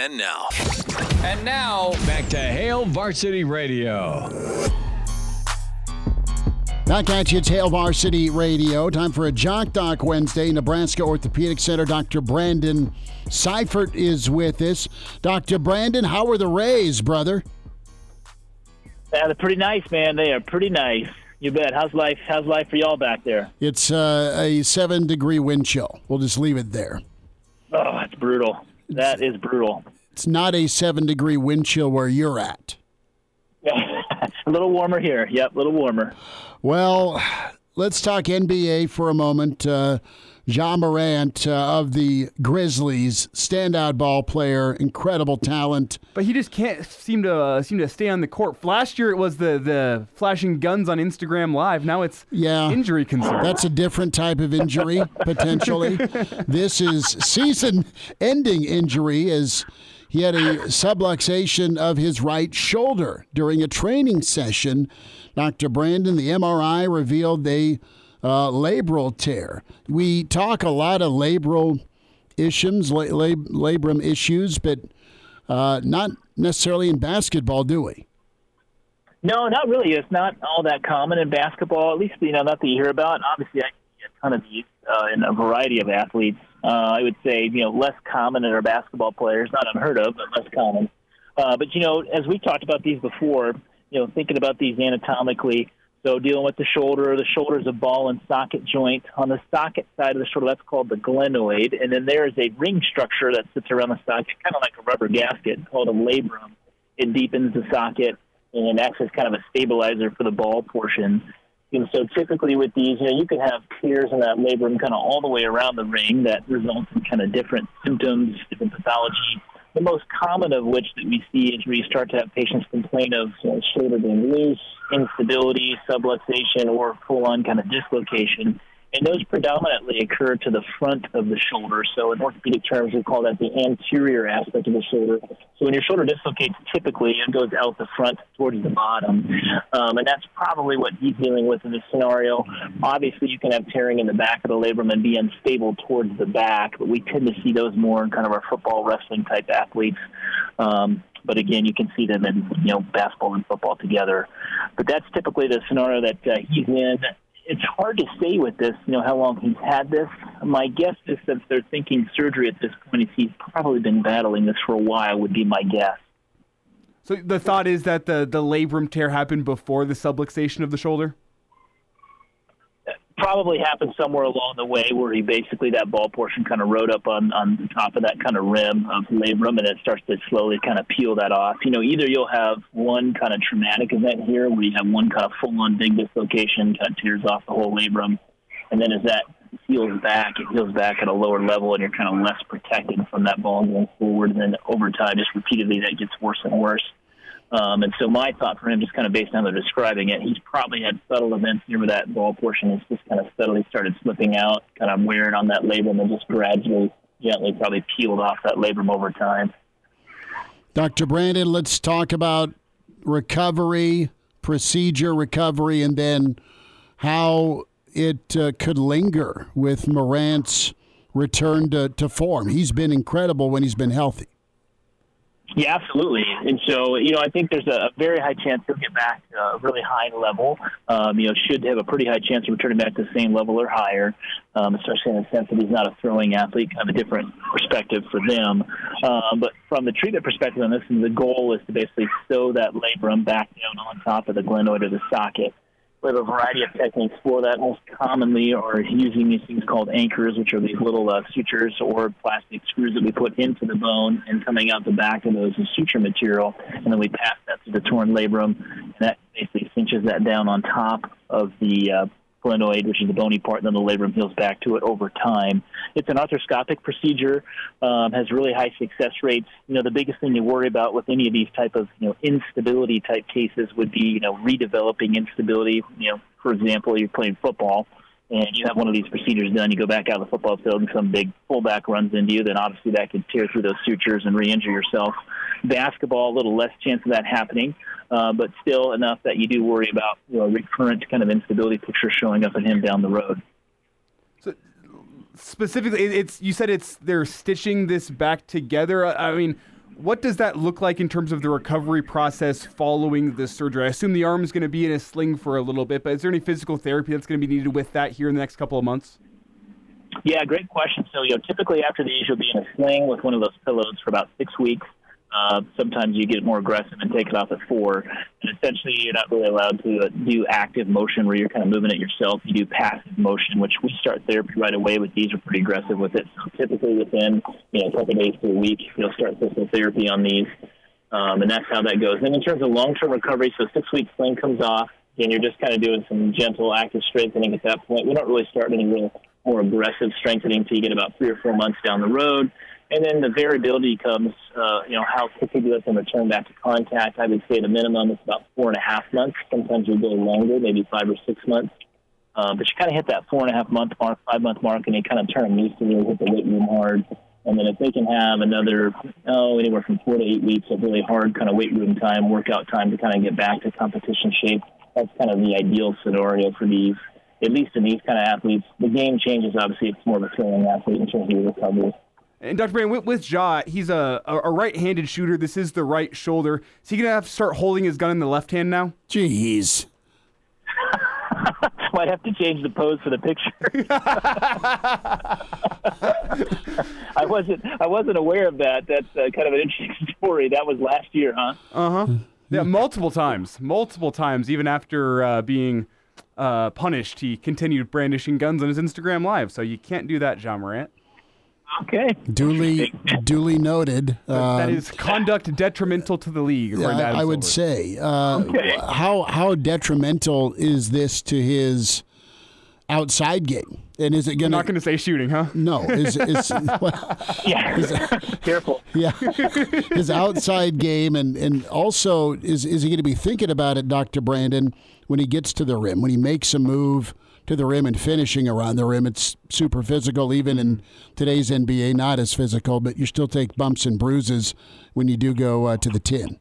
And now, And now, Back to Hail Varsity Radio. Back at you, Hail Varsity Radio. Time for a Jock Doc Wednesday. Nebraska Orthopedic Center. Dr. Brandon Seifert is with us. Dr. Brandon, how are the Rays, brother? Yeah, they're pretty nice, man. They are pretty nice. You bet. How's life? How's life for y'all back there? It's uh, a seven degree wind chill. We'll just leave it there. Oh, that's brutal. That is brutal. It's not a seven degree wind chill where you're at. a little warmer here. Yep, a little warmer. Well, let's talk NBA for a moment. Uh, Ja Morant uh, of the Grizzlies, standout ball player, incredible talent. But he just can't seem to uh, seem to stay on the court. Last year it was the the flashing guns on Instagram Live. Now it's Yeah. injury concern. That's a different type of injury, potentially. this is season ending injury as he had a subluxation of his right shoulder during a training session. Dr. Brandon, the MRI revealed a uh, labral tear. We talk a lot of labral issues, la- lab- labrum issues, but uh, not necessarily in basketball, do we? No, not really. It's not all that common in basketball. At least you know, not that you hear about. Obviously, I see a ton of these uh, in a variety of athletes. Uh, I would say you know less common in our basketball players, not unheard of, but less common. Uh, but you know, as we talked about these before, you know, thinking about these anatomically. So dealing with the shoulder, the shoulder is a ball and socket joint. On the socket side of the shoulder, that's called the glenoid, and then there is a ring structure that sits around the socket, kind of like a rubber gasket, called a labrum. It deepens the socket and acts as kind of a stabilizer for the ball portion. And so typically with these, you know, you can have tears in that labrum kind of all the way around the ring that results in kind of different symptoms, different pathology. The most common of which that we see is where you start to have patients complain of you know, shoulder being loose, instability, subluxation, or full-on kind of dislocation. And those predominantly occur to the front of the shoulder. So in orthopedic terms, we call that the anterior aspect of the shoulder. So when your shoulder dislocates, typically it goes out the front towards the bottom. Um, and that's probably what he's dealing with in this scenario. Obviously, you can have tearing in the back of the labrum and be unstable towards the back, but we tend to see those more in kind of our football, wrestling type athletes. Um, but again, you can see them in you know basketball and football together. But that's typically the scenario that uh, he's in it's hard to say with this, you know, how long he's had this. My guess is that they're thinking surgery at this point is he's probably been battling this for a while, would be my guess. so the thought is that the the labrum tear happened before the subluxation of the shoulder. Probably happened somewhere along the way where he basically, that ball portion kind of rode up on, on the top of that kind of rim of labrum and it starts to slowly kind of peel that off. You know, either you'll have one kind of traumatic event here where you have one kind of full on big dislocation, kind of tears off the whole labrum. And then as that heals back, it heals back at a lower level, and you're kind of less protected from that ball going forward. And then over time, just repeatedly, that gets worse and worse. Um, and so my thought for him, just kind of based on the describing it, he's probably had subtle events where that ball portion has just kind of steadily started slipping out, kind of wearing on that labrum, and just gradually, gently, probably peeled off that labrum over time. Dr. Brandon, let's talk about recovery, procedure recovery, and then how it uh, could linger with Morant's return to, to form. He's been incredible when he's been healthy. Yeah, absolutely. And so, you know, I think there's a very high chance he'll get back to a really high level. Um, you know, should have a pretty high chance of returning back to the same level or higher, um, especially in the sense that he's not a throwing athlete, kind of a different perspective for them. Um, but from the treatment perspective on this, and the goal is to basically sew that labrum back down on top of the glenoid or the socket. We have a variety of techniques for that. Most commonly are using these things called anchors, which are these little uh, sutures or plastic screws that we put into the bone, and coming out the back of those is suture material, and then we pass that to the torn labrum, and that basically cinches that down on top of the uh, glenoid, which is the bony part, and then the labrum heals back to it over time. It's an arthroscopic procedure, um, has really high success rates. You know, the biggest thing you worry about with any of these type of you know instability type cases would be you know redeveloping instability. You know, for example, you're playing football and you have one of these procedures done, you go back out of the football field and some big fullback runs into you, then obviously that could tear through those sutures and re-injure yourself. Basketball, a little less chance of that happening, uh, but still enough that you do worry about you know, recurrent kind of instability picture showing up in him down the road. So specifically, it's you said it's they're stitching this back together. I I mean, What does that look like in terms of the recovery process following the surgery? I assume the arm is going to be in a sling for a little bit, but is there any physical therapy that's going to be needed with that here in the next couple of months? Yeah, great question. So, you know, typically after these, you'll be in a sling with one of those pillows for about six weeks. Uh, sometimes you get more aggressive and take it off at four. And essentially, you're not really allowed to uh, do active motion where you're kind of moving it yourself. You do passive motion, which we start therapy right away with these. We're pretty aggressive with it. So typically within you know a couple days to a week, you'll start physical therapy on these. Um, and that's how that goes. Then in terms of long-term recovery, so six weeks sling comes off, and you're just kind of doing some gentle active strengthening at that point. We don't really start any real more aggressive strengthening until you get about three or four months down the road. And then the variability comes, uh, you know, how quickly do can return back to contact. I would say the minimum is about four and a half months. Sometimes we go longer, maybe five or six months. Uh, but you kind of hit that four and a half month mark, five month mark, and they kind of turn loose and hit the weight room hard. And then if they can have another, oh, anywhere from four to eight weeks of really hard kind of weight room time, workout time to kind of get back to competition shape, that's kind of the ideal scenario for these, at least in these kind of athletes. The game changes, obviously, it's more of a training athlete in terms of recovery. And Dr. Brand, with, with Ja, he's a, a right-handed shooter. This is the right shoulder. Is he gonna have to start holding his gun in the left hand now? Jeez. Might have to change the pose for the picture. I wasn't I wasn't aware of that. That's uh, kind of an interesting story. That was last year, huh? Uh huh. Yeah, multiple times, multiple times. Even after uh, being uh, punished, he continued brandishing guns on his Instagram live. So you can't do that, Ja Morant. Okay. Duly, duly noted. Uh, that is conduct detrimental to the league. I, I would say. Uh, okay. How how detrimental is this to his outside game? And is it going? To. Not going to say shooting, huh? No. Is, is well, yeah. Is, Careful. Yeah. His outside game, and and also is is he going to be thinking about it, Doctor Brandon, when he gets to the rim, when he makes a move? To the rim and finishing around the rim. It's super physical, even in today's NBA, not as physical, but you still take bumps and bruises when you do go uh, to the tin.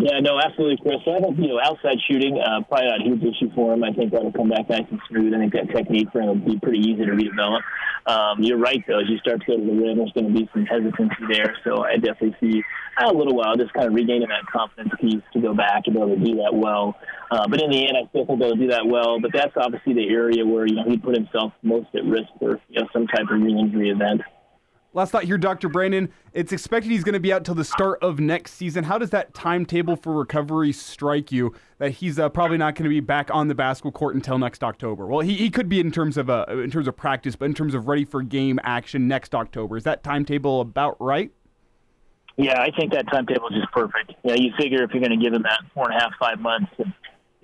Yeah, no, absolutely, Chris. So I think you know outside shooting uh, probably not a huge issue for him. I think that'll come back nice and smooth. I think that technique for him will be pretty easy to redevelop. Um, you're right, though. As you start to go to the rim, there's going to be some hesitancy there. So I definitely see a little while just kind of regaining that confidence piece to go back and be able to do that well. Uh, but in the end, I still think they'll do that well. But that's obviously the area where you know he put himself most at risk for you know some type of re-injury event. Last thought here, Dr. Brandon. It's expected he's going to be out till the start of next season. How does that timetable for recovery strike you? That he's uh, probably not going to be back on the basketball court until next October. Well, he, he could be in terms of uh, in terms of practice, but in terms of ready for game action next October. Is that timetable about right? Yeah, I think that timetable is just perfect. Yeah, you figure if you're going to give him that four and a half, five months,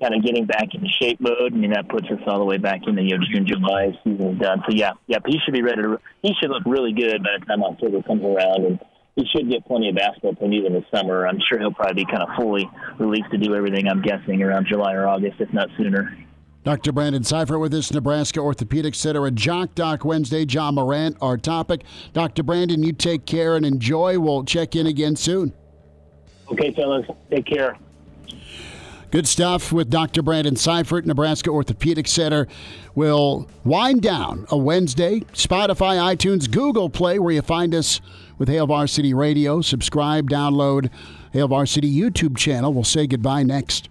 kind of getting back into shape mode. I mean, that puts us all the way back into you know June, July season done. So yeah, yeah, he should be ready to. He should look really good by the time October comes around, and he should get plenty of basketball playing even this summer. I'm sure he'll probably be kind of fully released to do everything. I'm guessing around July or August, if not sooner. Dr. Brandon Seifert with us, Nebraska Orthopedic Center, a Jock Doc Wednesday. Ja Morant, our topic. Dr. Brandon, you take care and enjoy. We'll check in again soon. Okay, fellas. Take care. Good stuff with Dr. Brandon Seifert, Nebraska Orthopedic Center. We'll wind down a Wednesday. Spotify, iTunes, Google Play, where you find us with Hail Varsity Radio. Subscribe, download Hail Varsity YouTube channel. We'll say goodbye next.